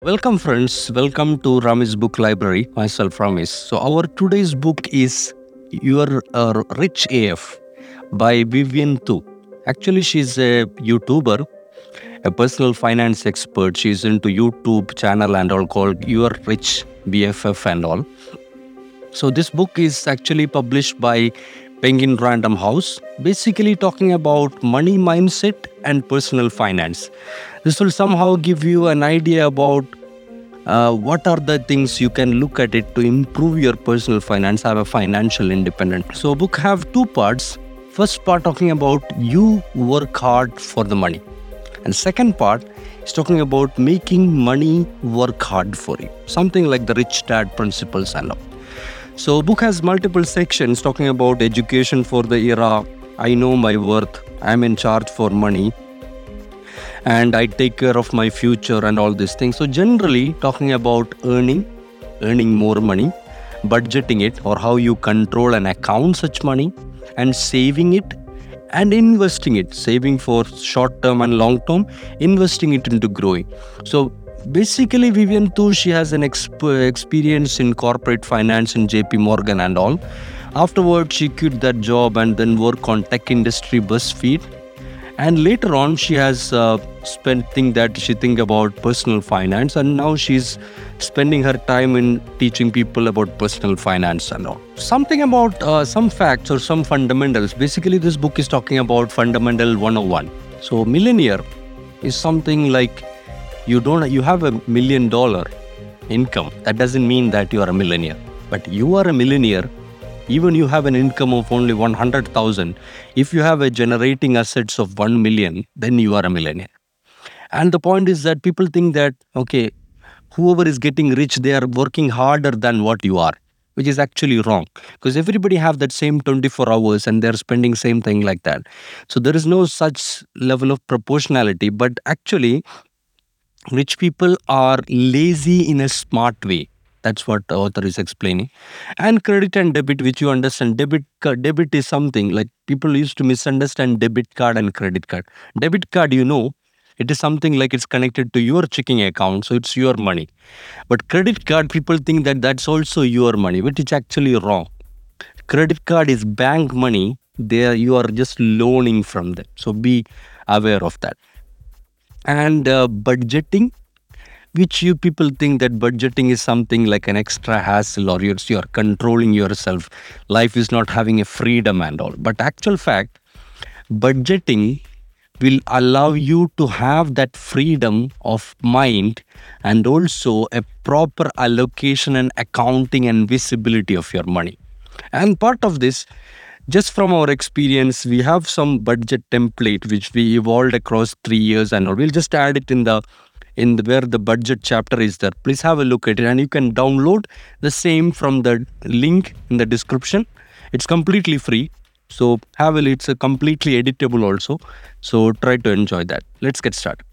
Welcome, friends. Welcome to Rami's Book Library. Myself, Ramesh. So, our today's book is Your uh, Rich AF by Vivian Tu. Actually, she's a YouTuber, a personal finance expert. She's into YouTube channel and all called Your Rich BFF and all. So, this book is actually published by Penguin Random House, basically talking about money mindset and personal finance. This will somehow give you an idea about uh, what are the things you can look at it to improve your personal finance, have a financial independence. So, book have two parts. First part talking about you work hard for the money, and second part is talking about making money work hard for you. Something like the rich dad principles and all. So, book has multiple sections talking about education for the era. I know my worth. I'm in charge for money and I take care of my future and all these things. So, generally, talking about earning, earning more money, budgeting it, or how you control and account such money, and saving it and investing it, saving for short term and long term, investing it into growing. So, basically, Vivian Tu she has an exp- experience in corporate finance in JP Morgan and all. Afterwards, she quit that job and then work on tech industry BuzzFeed. And later on she has uh, spent think that she think about personal finance and now she's spending her time in teaching people about personal finance and all. Something about uh, some facts or some fundamentals. Basically this book is talking about fundamental 101 so millionaire is something like you don't you have a million dollar income. That doesn't mean that you are a millionaire. But you are a millionaire even you have an income of only 100000 if you have a generating assets of 1 million then you are a millionaire. And the point is that people think that okay whoever is getting rich they are working harder than what you are which is actually wrong. Because everybody have that same 24 hours and they're spending same thing like that. So there is no such level of proportionality. But actually rich people are lazy in a smart way. That's what the author is explaining. And credit and debit which you understand debit debit is something like people used to misunderstand debit card and credit card. Debit card you know it is something like it's connected to your checking account so it's your money. But credit card people think that that's also your money which is actually wrong. Credit card is bank money there you are just loaning from them. So be aware of that and uh, budgeting which you people think that budgeting is something like an extra hassle or you're, you're controlling yourself. Life is not having a freedom and all. But actual fact budgeting will allow you to have that freedom of mind and also a proper allocation and accounting and visibility of your money. And part of this just from our experience we have some budget template which we evolved across 3 years and all. We'll just add it in the in the, where the budget chapter is there. Please have a look at it and you can download the same from the link in the description. It's completely free. So have a it's a completely editable also. So try to enjoy that. Let's get started.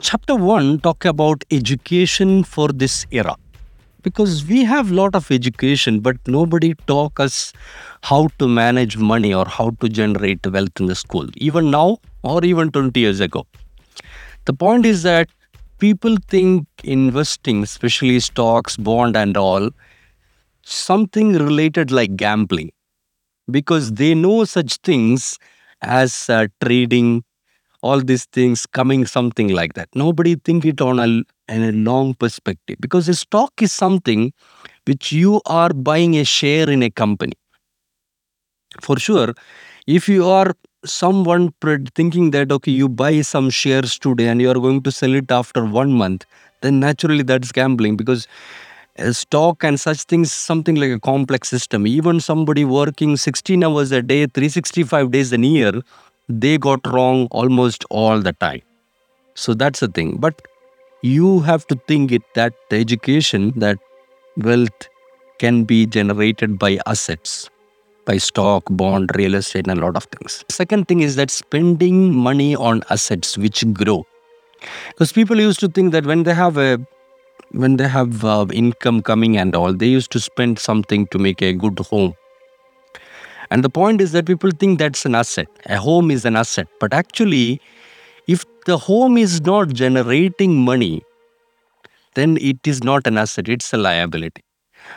Chapter 1 talk about education for this era because we have lot of education but nobody talk us how to manage money or how to generate wealth in the school even now or even 20 years ago. The point is that people think investing especially stocks bond and all something related like gambling because they know such things as uh, trading all these things coming something like that. Nobody think it on a in a long perspective because a stock is something which you are buying a share in a company. For sure if you are someone thinking that okay you buy some shares today and you are going to sell it after one month then naturally that's gambling because a stock and such things something like a complex system. Even somebody working 16 hours a day 365 days a year they got wrong almost all the time. So that's the thing. But you have to think it that the education that wealth can be generated by assets by stock bond real estate and a lot of things. Second thing is that spending money on assets which grow. Because people used to think that when they have a when they have uh, income coming and all they used to spend something to make a good home And the point is that people think that's an asset. A home is an asset. But actually, if the home is not generating money, then it is not an asset, it's a liability.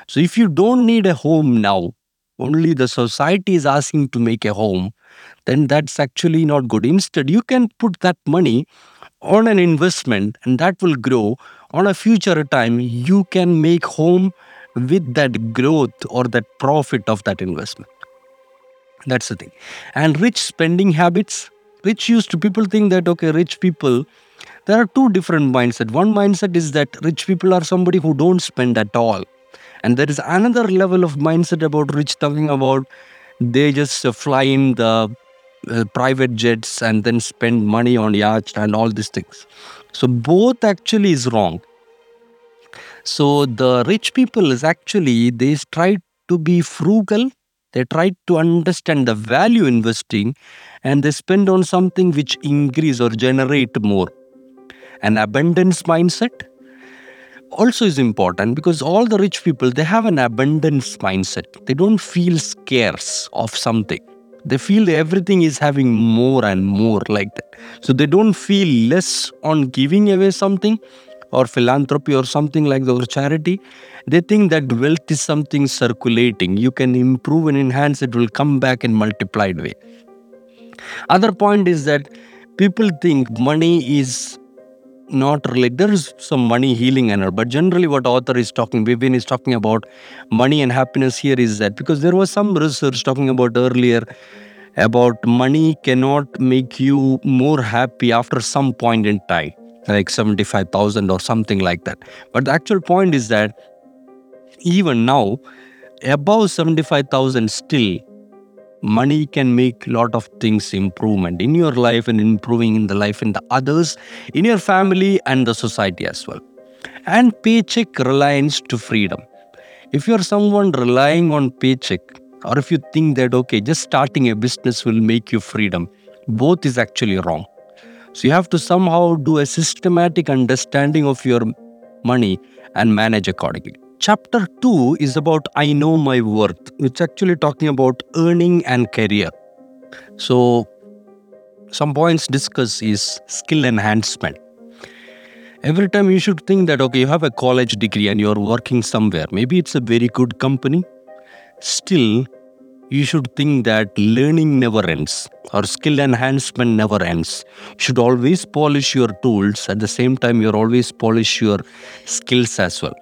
So if you don't need a home now, only the society is asking to make a home, then that's actually not good. Instead, you can put that money on an investment and that will grow. On a future time, you can make home with that growth or that profit of that investment. That's the thing. And rich spending habits. Rich used to people think that okay, rich people there are two different mindset one mindset is that rich people are somebody who don't spend at all and there is another level of mindset about rich talking about they just uh, fly in the uh, private jets and then spend money on yachts and all these things so both actually is wrong so the rich people is actually they try to be frugal they try to understand the value investing and they spend on something which increase or generate more. An abundance mindset also is important because all the rich people they have an abundance mindset. They don't feel scarce of something. They feel everything is having more and more like that. So they don't feel less on giving away something or philanthropy or something like or charity they think that wealth is something circulating you can improve and enhance it will come back in multiplied way other point is that people think money is not related. There is some money healing and all, but generally, what author is talking, Vivian is talking about money and happiness here is that because there was some research talking about earlier about money cannot make you more happy after some point in time, like 75,000 or something like that. But the actual point is that even now, above 75,000 still money can make a lot of things improvement in your life and improving in the life in the others in your family and the society as well. And paycheck reliance to freedom. If you're someone relying on paycheck or if you think that okay just starting a business will make you freedom both is actually wrong so you have to somehow do a systematic understanding of your money and manage accordingly Chapter 2 is about I Know My Worth. It's actually talking about earning and career. So, some points discussed is skill enhancement. Every time you should think that, okay, you have a college degree and you're working somewhere. Maybe it's a very good company. Still, you should think that learning never ends or skill enhancement never ends. You should always polish your tools. At the same time, you're always polish your skills as well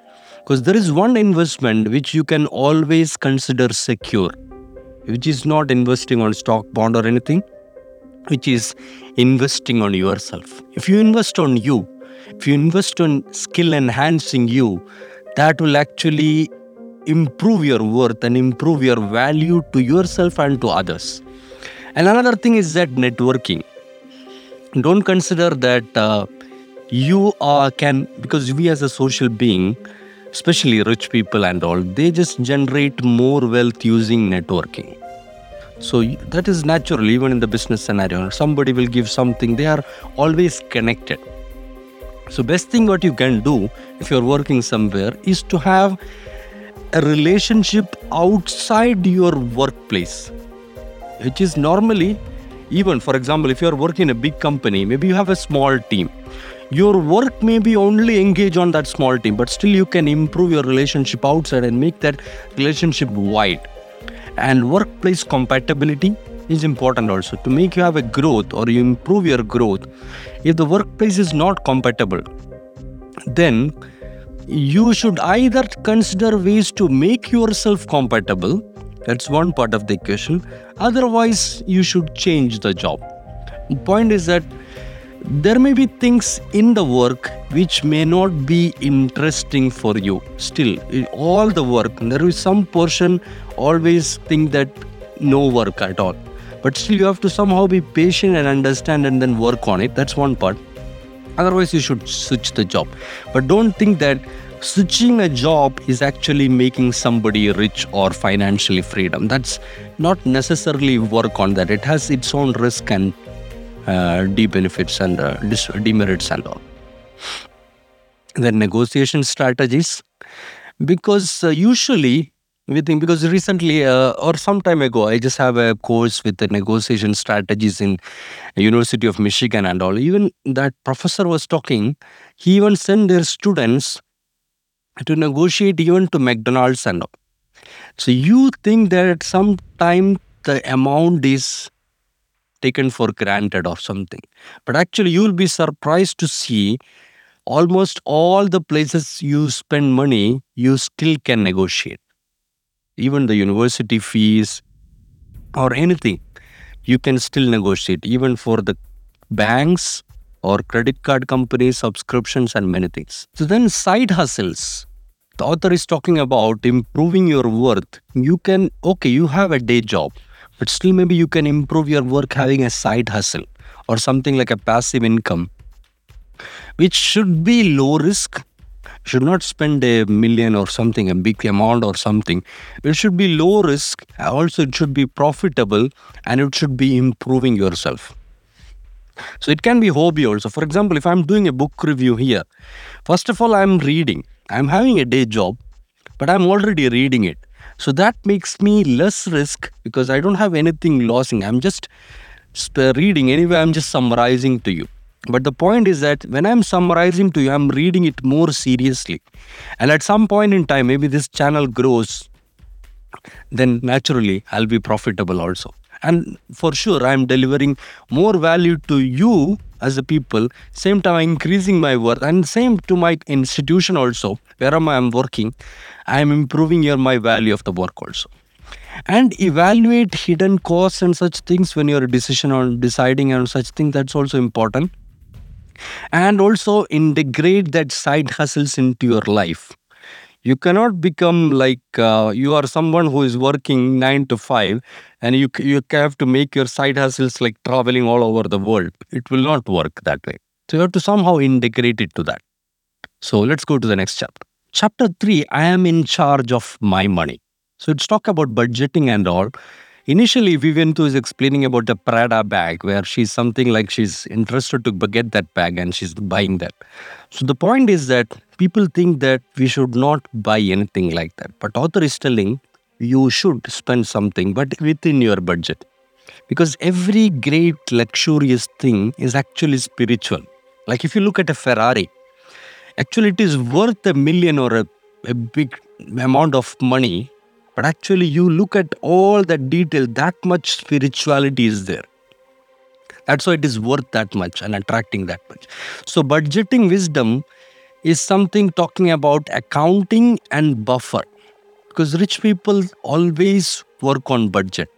because there is one investment which you can always consider secure which is not investing on stock bond or anything which is investing on yourself if you invest on you if you invest on skill enhancing you that will actually improve your worth and improve your value to yourself and to others and another thing is that networking don't consider that uh, you are can because we as a social being especially rich people and all, they just generate more wealth using networking. So that is natural, even in the business scenario. Somebody will give something, they are always connected. So, best thing what you can do if you're working somewhere is to have a relationship outside your workplace, which is normally, even for example, if you're working in a big company, maybe you have a small team. Your work may be only engage on that small team but still you can improve your relationship outside and make that relationship wide. And workplace compatibility is important also. To make you have a growth or you improve your growth if the workplace is not compatible then you should either consider ways to make yourself compatible that's one part of the equation otherwise you should change the job. Point is that there may be things in the work which may not be interesting for you. Still all the work there is some portion always think that no work at all. But still you have to somehow be patient and understand and then work on it. That's one part otherwise you should switch the job. But don't think that switching a job is actually making somebody rich or financially freedom. That's not necessarily work on that. It has its own risk and uh, benefits and uh, demerits and all. The negotiation strategies, because uh, usually we think because recently uh, or some time ago i just have a course with the negotiation strategies in university of michigan and all. Even that professor was talking he even sent their students to negotiate even to mcdonald's and all. So you think that at some time the amount is taken for granted or something. But actually you will be surprised to see almost all the places you spend money you still can negotiate even the university fees or anything, you can still negotiate, even for the banks or credit card companies, subscriptions, and many things. So then, side hustles. The author is talking about improving your worth. You can, okay, you have a day job, but still maybe you can improve your work having a side hustle or something like a passive income, which should be low risk should not spend a million or something, a big amount or something. It should be low risk, also, it should be profitable, and it should be improving yourself. So, it can be hobby also. For example, if I'm doing a book review here, first of all, I'm reading, I'm having a day job, but I'm already reading it. So, that makes me less risk because I don't have anything losing. I'm just reading anyway, I'm just summarizing to you. But the point is that when I'm summarizing to you, I'm reading it more seriously. And at some point in time, maybe this channel grows, then naturally I'll be profitable also. And for sure, I'm delivering more value to you as a people. Same time, I'm increasing my worth, and same to my institution also, where am I am working. I'm improving your my value of the work also and evaluate hidden costs and such things when you're decision on deciding on such things that's also important and also integrate that side hustles into your life. You cannot become like uh, you are someone who is working 9 to 5 and you you have to make your side hustles like traveling all over the world. It will not work that way. So you have to somehow integrate it to that. So let's go to the next chapter. Chapter 3 i am in charge of my money. So let's talk about budgeting and all Initially, Vivian is explaining about the Prada bag, where she's something like she's interested to get that bag and she's buying that. So the point is that people think that we should not buy anything like that. But author is telling you should spend something, but within your budget. Because every great luxurious thing is actually spiritual. Like if you look at a Ferrari, actually it is worth a million or a, a big amount of money but actually, you look at all the detail, that much spirituality is there. That's why it is worth that much and attracting that much. So, budgeting wisdom is something talking about accounting and buffer because rich people always work on budget.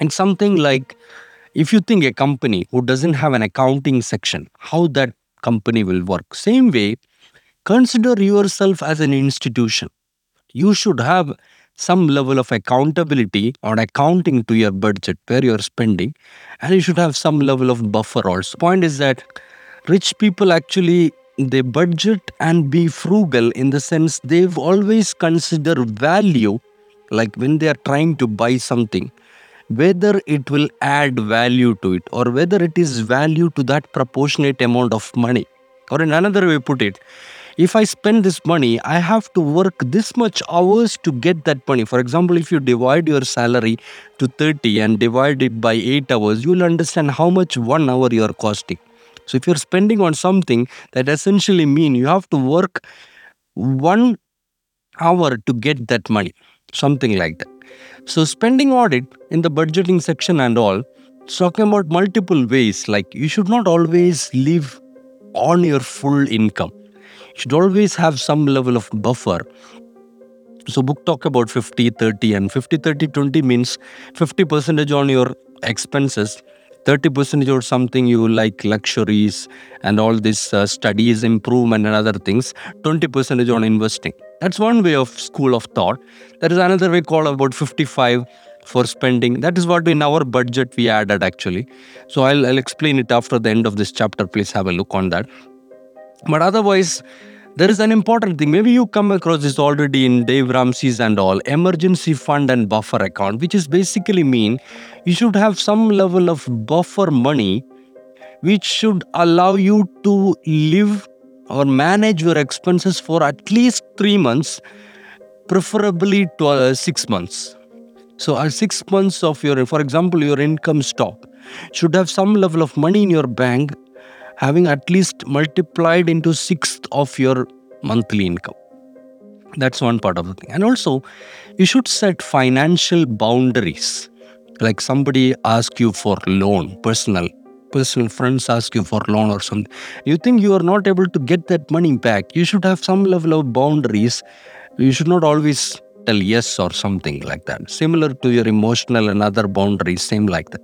And something like if you think a company who doesn't have an accounting section, how that company will work. Same way, consider yourself as an institution you should have some level of accountability or accounting to your budget where you're spending and you should have some level of buffer also. Point is that rich people actually they budget and be frugal in the sense they've always consider value like when they are trying to buy something whether it will add value to it or whether it is value to that proportionate amount of money. Or in another way put it if I spend this money, I have to work this much hours to get that money. For example, if you divide your salary to 30 and divide it by 8 hours, you will understand how much one hour you are costing. So if you're spending on something, that essentially mean you have to work one hour to get that money, something like that. So spending audit in the budgeting section and all, it's talking about multiple ways. Like you should not always live on your full income should always have some level of buffer. So book talk about 50 30 and 50 30 20 means 50 percentage on your expenses 30 percentage or something you like luxuries and all this uh, studies improvement and other things 20 percentage on investing. That's one way of school of thought. There is another way called about 55 for spending. That is what in our budget we added actually. So I'll, I'll explain it after the end of this chapter. Please have a look on that but otherwise, there is an important thing. Maybe you come across this already in Dave Ramsey's and all emergency fund and buffer account, which is basically mean you should have some level of buffer money which should allow you to live or manage your expenses for at least three months preferably to, uh, six months. So, uh, six months of your, for example, your income stop should have some level of money in your bank, having at least multiplied into sixth of your monthly income. That's one part of the thing. And also, you should set financial boundaries. Like somebody ask you for loan, personal, personal friends ask you for loan or something. You think you are not able to get that money back. You should have some level of boundaries. You should not always tell yes or something like that. Similar to your emotional and other boundaries, same like that.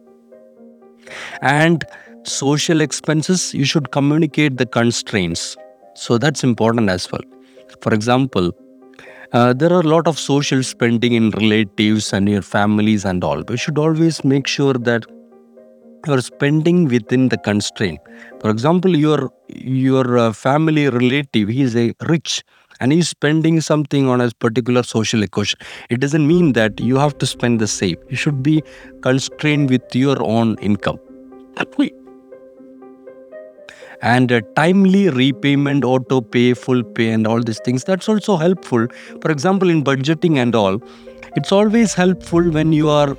And social expenses, you should communicate the constraints. So that's important as well. For example, uh, there are a lot of social spending in relatives and your families and all. You should always make sure that you're spending within the constraint. For example, your your uh, family relative, he is a rich and he's spending something on a particular social equation. It doesn't mean that you have to spend the same. You should be constrained with your own income and timely repayment auto pay full pay and all these things that's also helpful. For example in budgeting and all it's always helpful when you are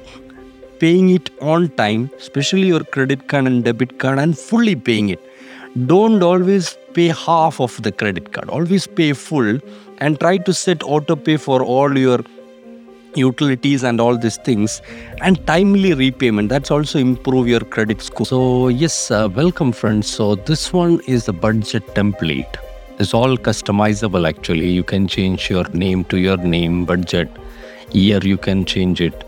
paying it on time especially your credit card and debit card and fully paying it. Don't always pay half of the credit card. Always pay full and try to set auto pay for all your utilities and all these things and timely repayment that's also improve your credit score. So yes uh, welcome friends. So this one is the budget template. It's all customizable actually. You can change your name to your name budget year you can change it.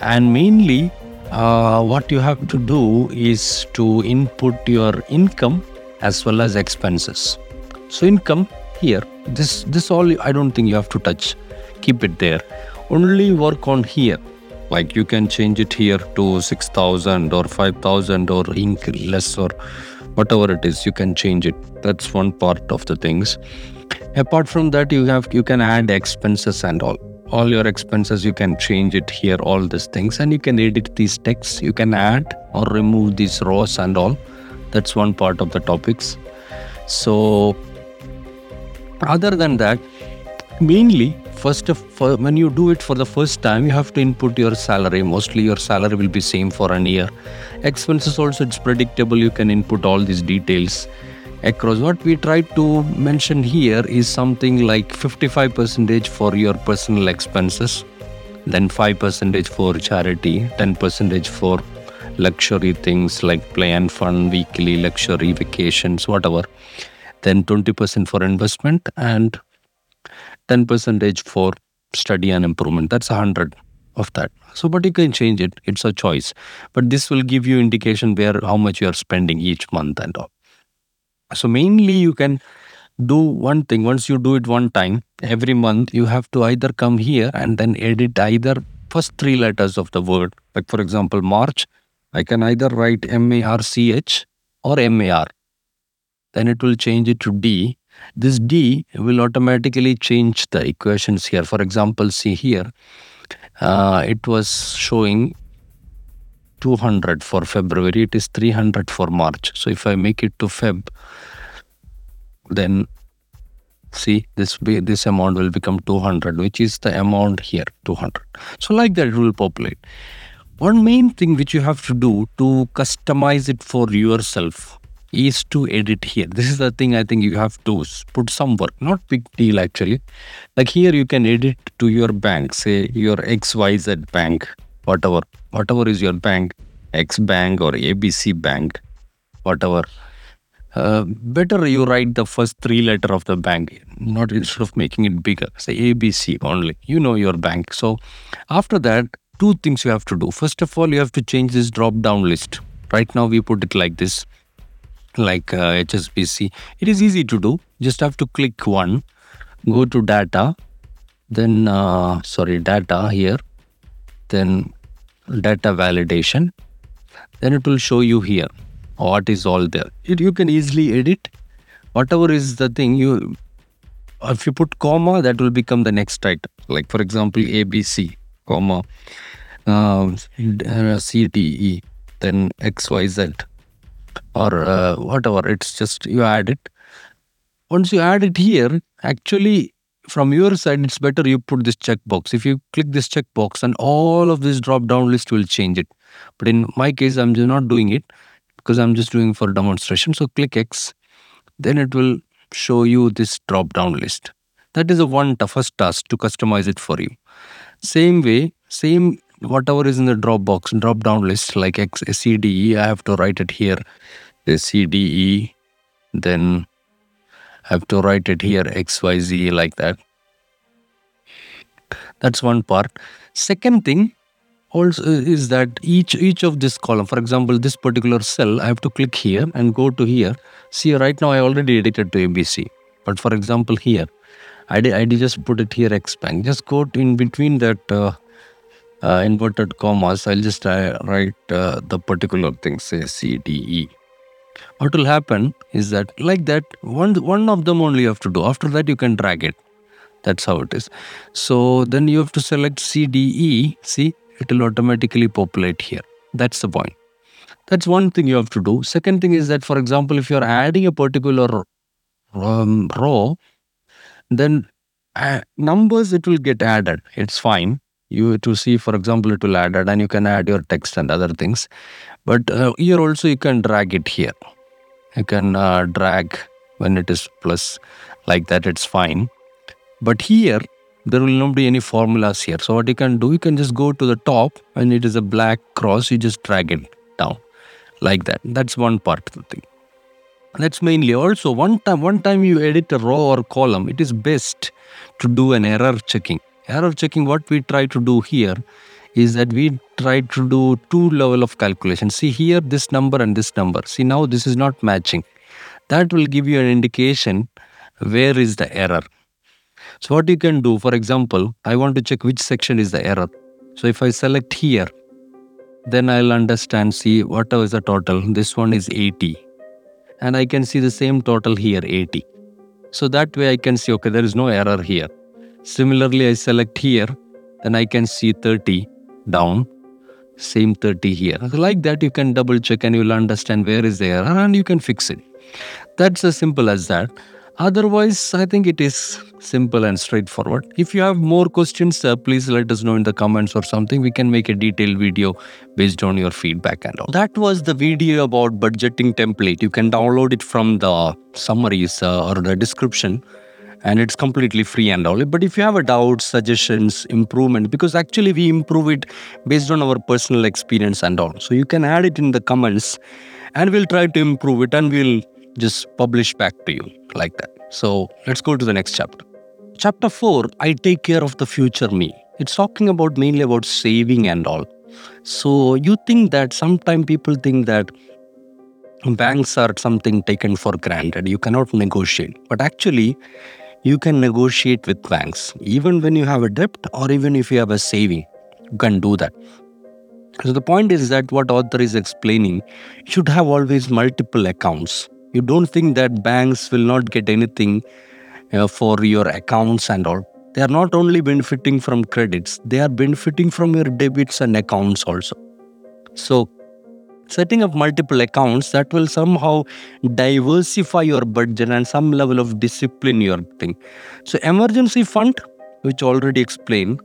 And mainly uh, what you have to do is to input your income as well as expenses. So income here this this all i don't think you have to touch. Keep it there only work on here. Like you can change it here to 6000 or 5000 or ink less or whatever it is you can change it. That's one part of the things. Apart from that you have you can add expenses and all. All your expenses you can change it here all these things and you can edit these texts. You can add or remove these rows and all. That's one part of the topics. So other than that mainly first of when you do it for the first time you have to input your salary. Mostly your salary will be same for an year. Expenses also it's predictable. You can input all these details across. What we try to mention here is something like 55 percentage for your personal expenses then 5 percentage for charity 10 percentage for luxury things like play and fun weekly luxury vacations whatever then 20% for investment and 10 percentage for study and improvement. That's hundred of that. So but you can change it. It's a choice. But this will give you indication where how much you are spending each month and all. So mainly you can do one thing. Once you do it one time every month you have to either come here and then edit either first three letters of the word. Like for example march i can either write m a r c h or m a r. Then it will change it to d this D will automatically change the equations here. For example, see here, uh, it was showing 200 for February, it is 300 for March. So if I make it to Feb, then see this be, this amount will become 200 which is the amount here 200 so like that it will populate one main thing which you have to do to customize it for yourself is to edit here. This is the thing I think you have to put some work, not big deal actually. Like here you can edit to your bank, say your XYZ bank, whatever, whatever is your bank, X bank or ABC bank, whatever. Uh, better you write the first three letter of the bank, not instead of making it bigger. Say ABC only. You know your bank. So after that, two things you have to do. First of all, you have to change this drop down list. Right now we put it like this like uh, HSBC. It is easy to do. Just have to click one, go to data, then uh, sorry data here, then data validation. Then it will show you here what is all there. It, you can easily edit whatever is the thing you. If you put comma, that will become the next item. Like for example, ABC comma uh, CTE, then XYZ or uh, whatever it's just you add it once you add it here actually from your side, it's better you put this checkbox. If you click this checkbox and all of this drop down list will change it. But in my case, I'm just not doing it because I'm just doing for demonstration. So click X, then it will show you this drop down list. That is the one toughest task to customize it for you. Same way, same whatever is in the drop box, drop down list like X, CDE, I have to write it here. The CDE, then I have to write it here XYZ like that. That's one part. Second thing also is that each each of this column, for example, this particular cell, I have to click here and go to here. See right now I already edited to ABC. But for example here, I did, I did just put it here expand. Just go in between that uh, uh, inverted commas. I'll just uh, write uh, the particular thing, say C, D, E. What will happen is that like that, one, one of them only you have to do. After that, you can drag it. That's how it is. So then you have to select C, D, E. See, it will automatically populate here. That's the point. That's one thing you have to do. Second thing is that, for example, if you're adding a particular um, row, then uh, numbers it will get added it's fine you to see for example it will add it and you can add your text and other things. But uh, here also you can drag it here. You can uh, drag when it is plus like that it's fine. But here there will not be any formulas here. So what you can do you can just go to the top. And it is a black cross you just drag it down like that. That's one part of the thing. That's mainly also one time one time you edit a row or column it is best to do an error checking error checking what we try to do here is that we try to do two level of calculation. See here this number and this number. See now this is not matching. That will give you an indication where is the error. So what you can do for example i want to check which section is the error. So if i select here then i'll understand see whatever is the total. This one is 80 and I can see the same total here 80. So that way I can see okay there is no error here. Similarly I select here then I can see 30 down same 30 here. Like that you can double check and you will understand where is the error and you can fix it. That's as simple as that. Otherwise, I think it is simple and straightforward. If you have more questions, uh, please let us know in the comments or something. We can make a detailed video based on your feedback and all. That was the video about budgeting template. You can download it from the summaries uh, or the description and it's completely free and all. But if you have a doubt, suggestions, improvement, because actually we improve it based on our personal experience and all. So you can add it in the comments and we'll try to improve it and we'll just publish back to you like that. So let's go to the next chapter. Chapter 4 I take care of the future me. It's talking about mainly about saving and all. So you think that sometimes people think that banks are something taken for granted. You cannot negotiate. But actually, you can negotiate with banks. Even when you have a debt or even if you have a saving, you can do that. So the point is that what author is explaining, should have always multiple accounts you don't think that banks will not get anything uh, for your accounts and all they are not only benefiting from credits they are benefiting from your debits and accounts also so setting up multiple accounts that will somehow diversify your budget and some level of discipline your thing. So emergency fund which already explained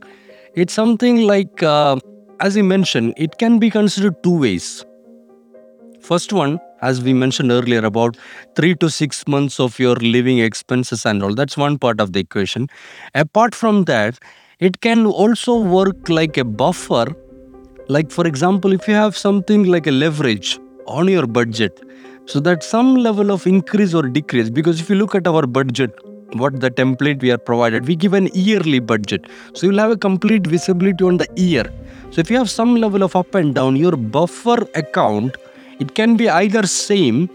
it's something like uh, as you mentioned it can be considered two ways. First one as we mentioned earlier about 3 to 6 months of your living expenses and all that's one part of the equation. Apart from that it can also work like a buffer like for example if you have something like a leverage on your budget so that some level of increase or decrease because if you look at our budget what the template we are provided we give an yearly budget so you'll have a complete visibility on the year so if you have some level of up and down your buffer account it can be either same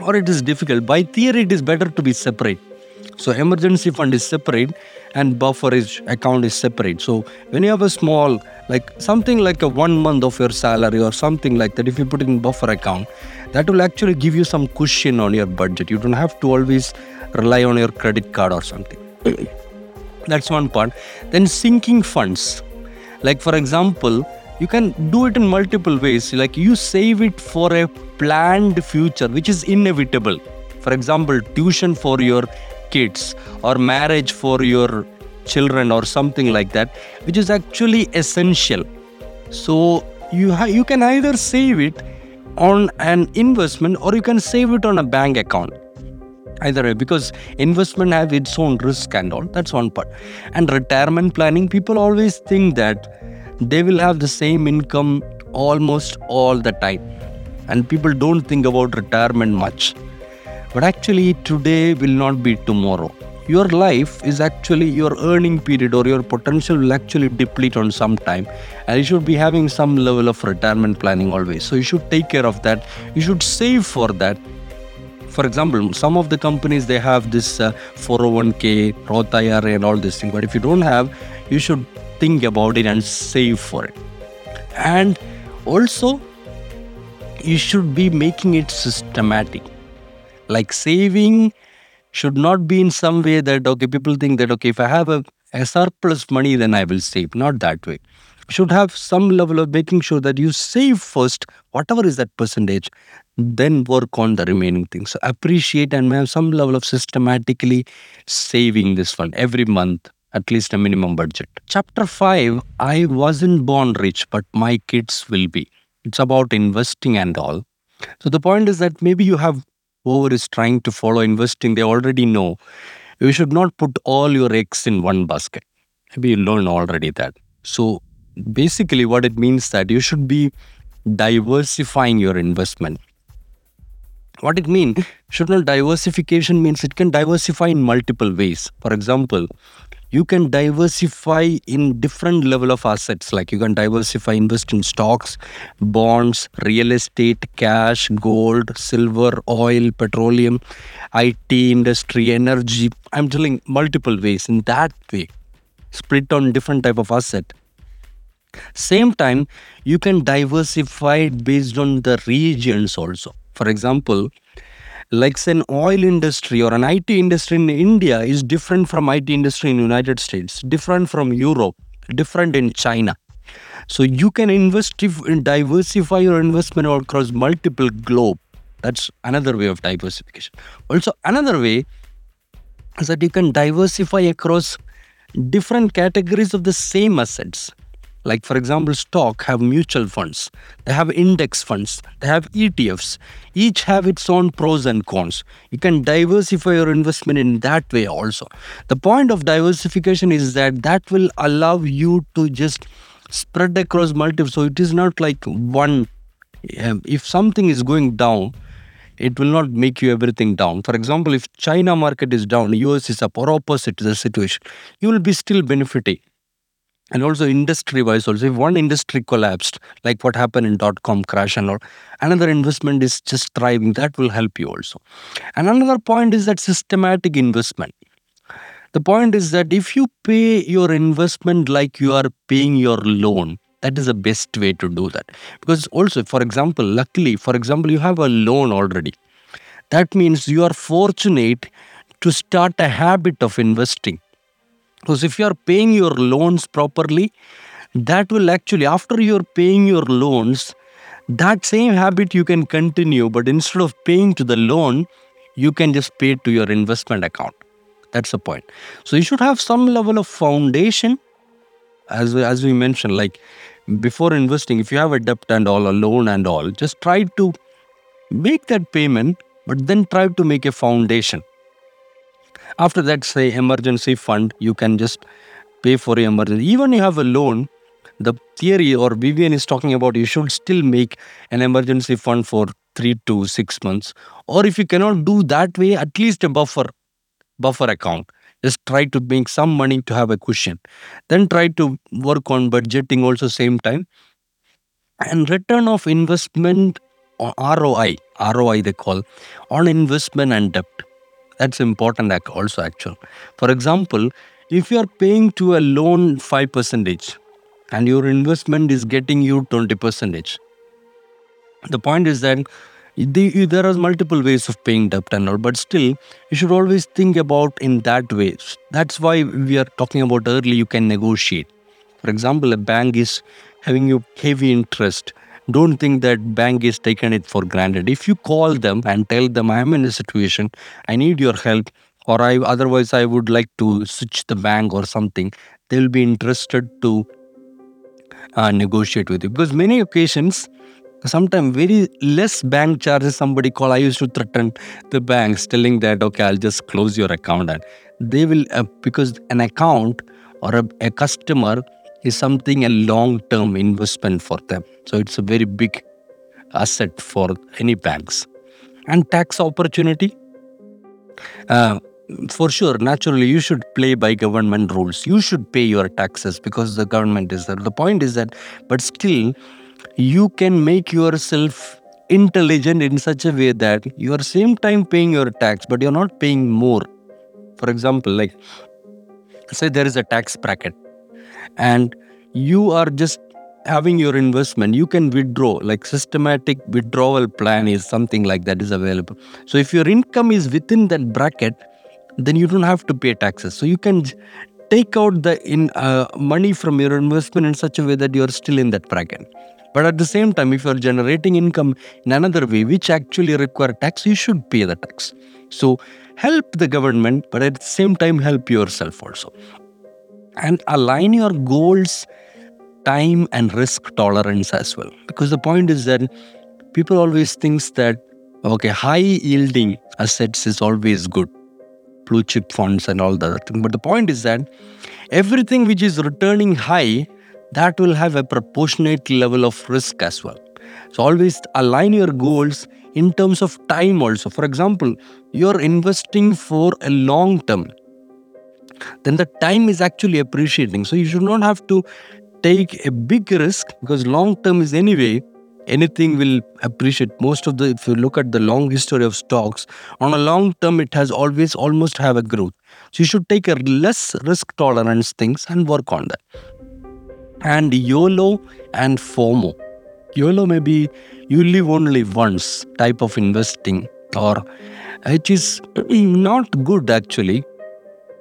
or it is difficult. By theory, it is better to be separate. So emergency fund is separate and buffer is account is separate. So when you have a small like something like a one month of your salary or something like that, if you put it in buffer account, that will actually give you some cushion on your budget. You don't have to always rely on your credit card or something. That's one part. Then sinking funds. Like for example, you can do it in multiple ways like you save it for a planned future which is inevitable for example tuition for your kids or marriage for your children or something like that which is actually essential. So you ha- you can either save it on an investment or you can save it on a bank account. Either way because investment have its own risk and all that's one part. And retirement planning people always think that they will have the same income almost all the time. And people don't think about retirement much but actually today will not be tomorrow. Your life is actually your earning period or your potential will actually deplete on some time. And you should be having some level of retirement planning always. So you should take care of that. You should save for that. For example some of the companies they have this uh, 401k roth ira and all this thing but if you don't have you should think about it and save for it. And also you should be making it systematic like saving should not be in some way that okay people think that okay if i have a, a surplus money then i will save. Not that way. Should have some level of making sure that you save first whatever is that percentage then work on the remaining things. So appreciate and have some level of systematically saving this fund every month at least a minimum budget. Chapter 5 i wasn't born rich but my kids will be. It's about investing and all. So the point is that maybe you have whoever is trying to follow investing, they already know you should not put all your eggs in one basket. Maybe you learn already that. So basically, what it means that you should be diversifying your investment. What it means, should not diversification means it can diversify in multiple ways. For example, you can diversify in different level of assets. Like you can diversify invest in stocks bonds real estate cash gold silver oil petroleum it industry energy. I'm telling multiple ways. In that way split on different type of asset. Same time you can diversify based on the regions also. For example like say an oil industry or an IT industry in India is different from IT industry in United States, different from Europe, different in China. So you can invest if diversify your investment across multiple globe. That's another way of diversification. Also, another way is that you can diversify across different categories of the same assets like for example stock have mutual funds. They have index funds. They have etfs each have its own pros and cons. You can diversify your investment in that way also. The point of diversification is that that will allow you to just spread across multiple. So it is not like one um, if something is going down it will not make you everything down. For example if china market is down us is up or opposite to the situation you will be still benefiting and also industry wise also if one industry collapsed like what happened in dot com crash and all another investment is just thriving that will help you also. And another point is that systematic investment. The point is that if you pay your investment like you are paying your loan that is the best way to do that. Because also for example luckily for example you have a loan already. That means you are fortunate to start a habit of investing because if you are paying your loans properly, that will actually, after you're paying your loans, that same habit you can continue, but instead of paying to the loan, you can just pay to your investment account. That's the point. So you should have some level of foundation, as as we mentioned, like before investing. If you have a debt and all, a loan and all, just try to make that payment, but then try to make a foundation after that, say emergency fund, you can just pay for your emergency. Even you have a loan, the theory or Vivian is talking about you should still make an emergency fund for three to six months. Or if you cannot do that way, at least a buffer, buffer account. Just try to make some money to have a cushion. Then try to work on budgeting also same time. And return of investment or ROI, ROI they call, on investment and debt that's important also actual. For example, if you are paying to a loan 5 percentage and your investment is getting you 20 percentage, the point is that the, there are multiple ways of paying debt and all, but still you should always think about in that way. That's why we are talking about early you can negotiate. For example, a bank is having you heavy interest don't think that bank is taken it for granted. If you call them and tell them i am in a situation i need your help or I otherwise I would like to switch the bank or something, they'll be interested to uh, negotiate with you. Because many occasions sometimes very less bank charges somebody call. I used to threaten the banks telling that okay i'll just close your account and they will uh, because an account or a, a customer is something a long term investment for them. So it's a very big asset for any banks. And tax opportunity? Uh, for sure naturally you should play by government rules. You should pay your taxes because the government is there. The point is that but still you can make yourself intelligent in such a way that you are same time paying your tax but you're not paying more. For example like say there is a tax bracket and you are just having your investment. You can withdraw like systematic withdrawal plan is something like that is available. So if your income is within that bracket then you don't have to pay taxes. So you can take out the in uh, money from your investment in such a way that you are still in that bracket. But at the same time if you are generating income in another way which actually require tax you should pay the tax. So help the government but at the same time help yourself also and align your goals time and risk tolerance as well. Because the point is that people always thinks that okay high yielding assets is always good blue chip funds and all that thing. But the point is that everything which is returning high that will have a proportionate level of risk as well. So always align your goals in terms of time also. For example you're investing for a long term then the time is actually appreciating. So you should not have to take a big risk because long term is anyway anything will appreciate. Most of the if you look at the long history of stocks on a long term it has always almost have a growth. So you should take a less risk tolerance things and work on that. And yolo and fomo. Yolo may be you live only once type of investing or which is not good actually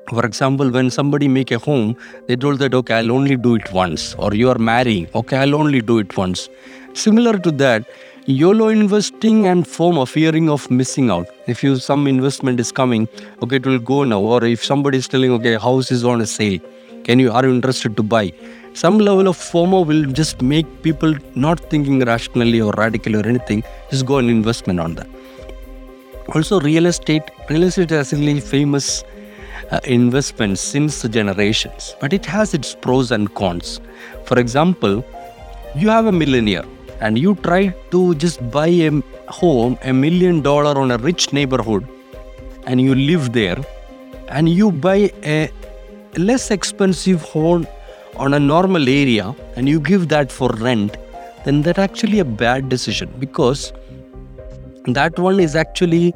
for example when somebody make a home they told that okay i'll only do it once or you are marrying. Okay i'll only do it once. Similar to that yolo investing and fomo fearing of missing out. If you some investment is coming okay it will go now. Or if somebody is telling okay house is on a sale. Can you are you interested to buy? Some level of fomo will just make people not thinking rationally or radically or anything. Just go and investment on that. Also real estate real estate is actually famous uh, investment since generations, but it has its pros and cons. For example, you have a millionaire and you try to just buy a home, a million dollar on a rich neighborhood, and you live there, and you buy a less expensive home on a normal area and you give that for rent, then that's actually a bad decision because that one is actually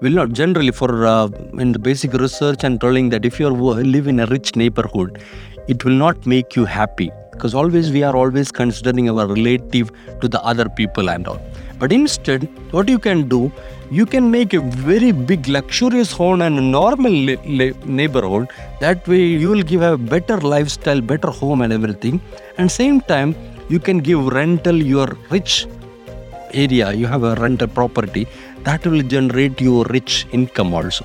will not generally for uh, in the basic research and telling that if you live in a rich neighborhood it will not make you happy. Because always we are always considering our relative to the other people and all. But instead what you can do you can make a very big luxurious home and a normal neighborhood. That way you will give a better lifestyle better home and everything. And same time you can give rental your rich area. You have a rental property that will generate you rich income also.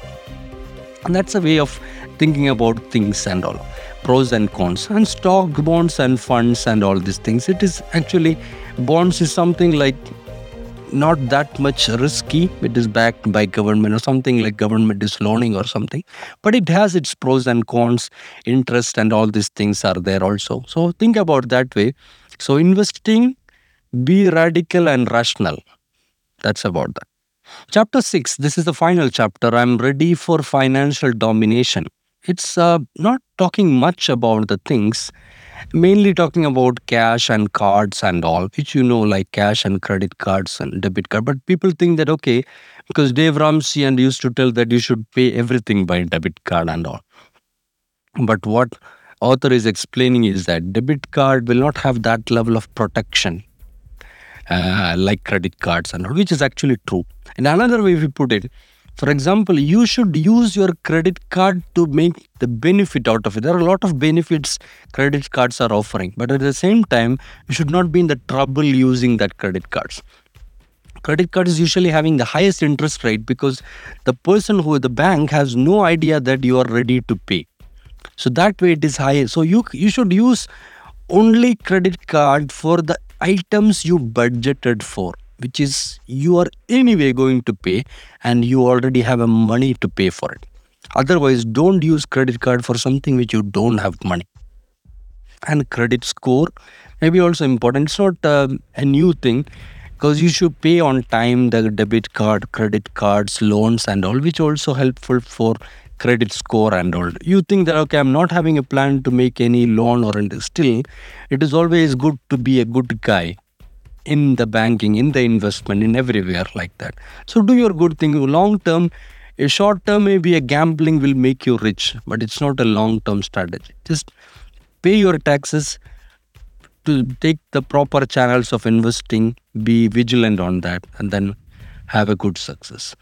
And that's a way of thinking about things and all. Pros and cons and stock bonds and funds and all these things. It is actually bonds is something like not that much risky. It is backed by government or something like government is loaning or something. But it has its pros and cons. Interest and all these things are there also. So think about that way. So investing be radical and rational. That's about that Chapter 6, this is the final chapter. I'm ready for financial domination. It's uh, not talking much about the things, mainly talking about cash and cards and all, which you know, like cash and credit cards and debit card. But people think that, okay, because Dave Ramsey and used to tell that you should pay everything by debit card and all. But what author is explaining is that debit card will not have that level of protection uh, like credit cards and all, which is actually true. And another way we put it, for example, you should use your credit card to make the benefit out of it. There are a lot of benefits credit cards are offering, but at the same time, you should not be in the trouble using that credit cards. credit card is usually having the highest interest rate because the person who the bank has no idea that you are ready to pay so that way it is high so you you should use only credit card for the items you budgeted for which is you are anyway going to pay and you already have a money to pay for it. Otherwise don't use credit card for something which you don't have money. And credit score may be also important. It's not um, a new thing because you should pay on time the debit card credit cards loans and all which also helpful for credit score and all. You think that okay i'm not having a plan to make any loan or anything. Still it is always good to be a good guy in the banking in the investment in everywhere like that so do your good thing long term a short term maybe a gambling will make you rich but it's not a long term strategy just pay your taxes to take the proper channels of investing, be vigilant on that, and then have a good success.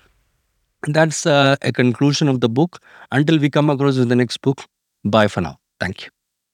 That's uh, a conclusion of the book. Until we come across with the next book, bye for now. Thank you.